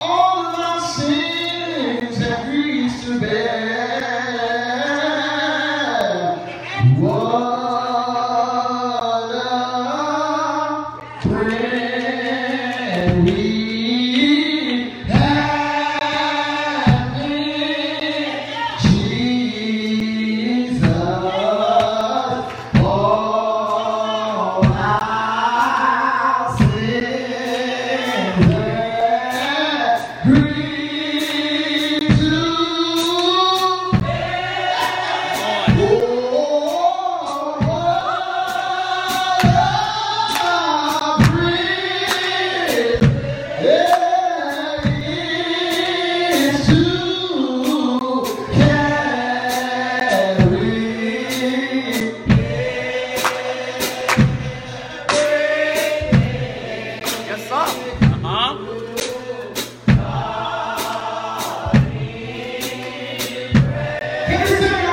All of our sins and griefs to bear. Everybody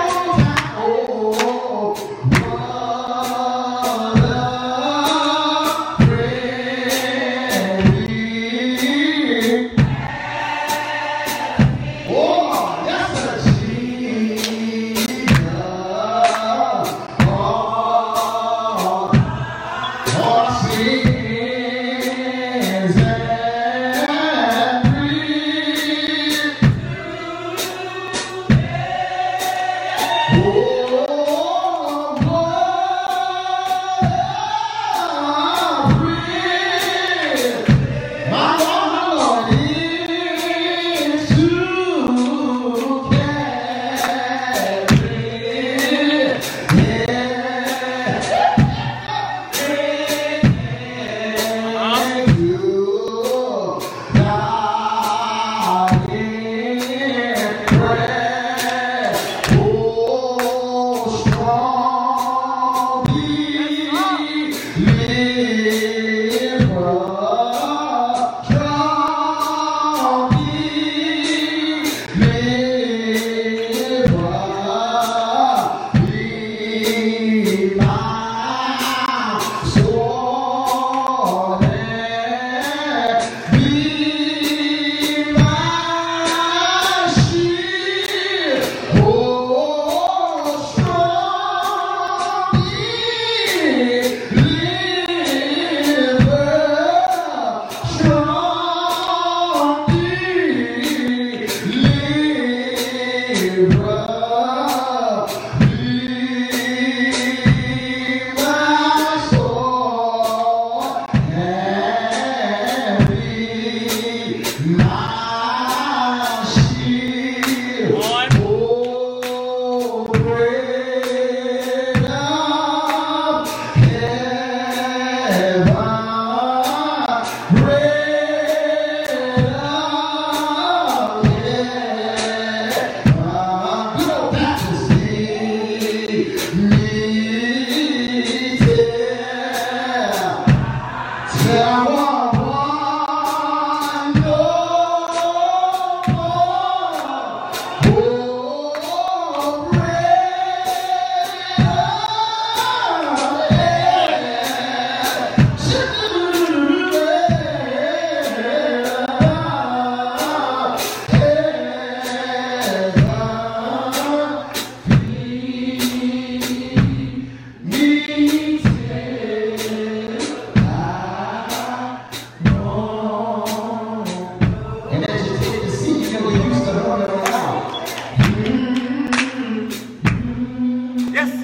There I want. Yes.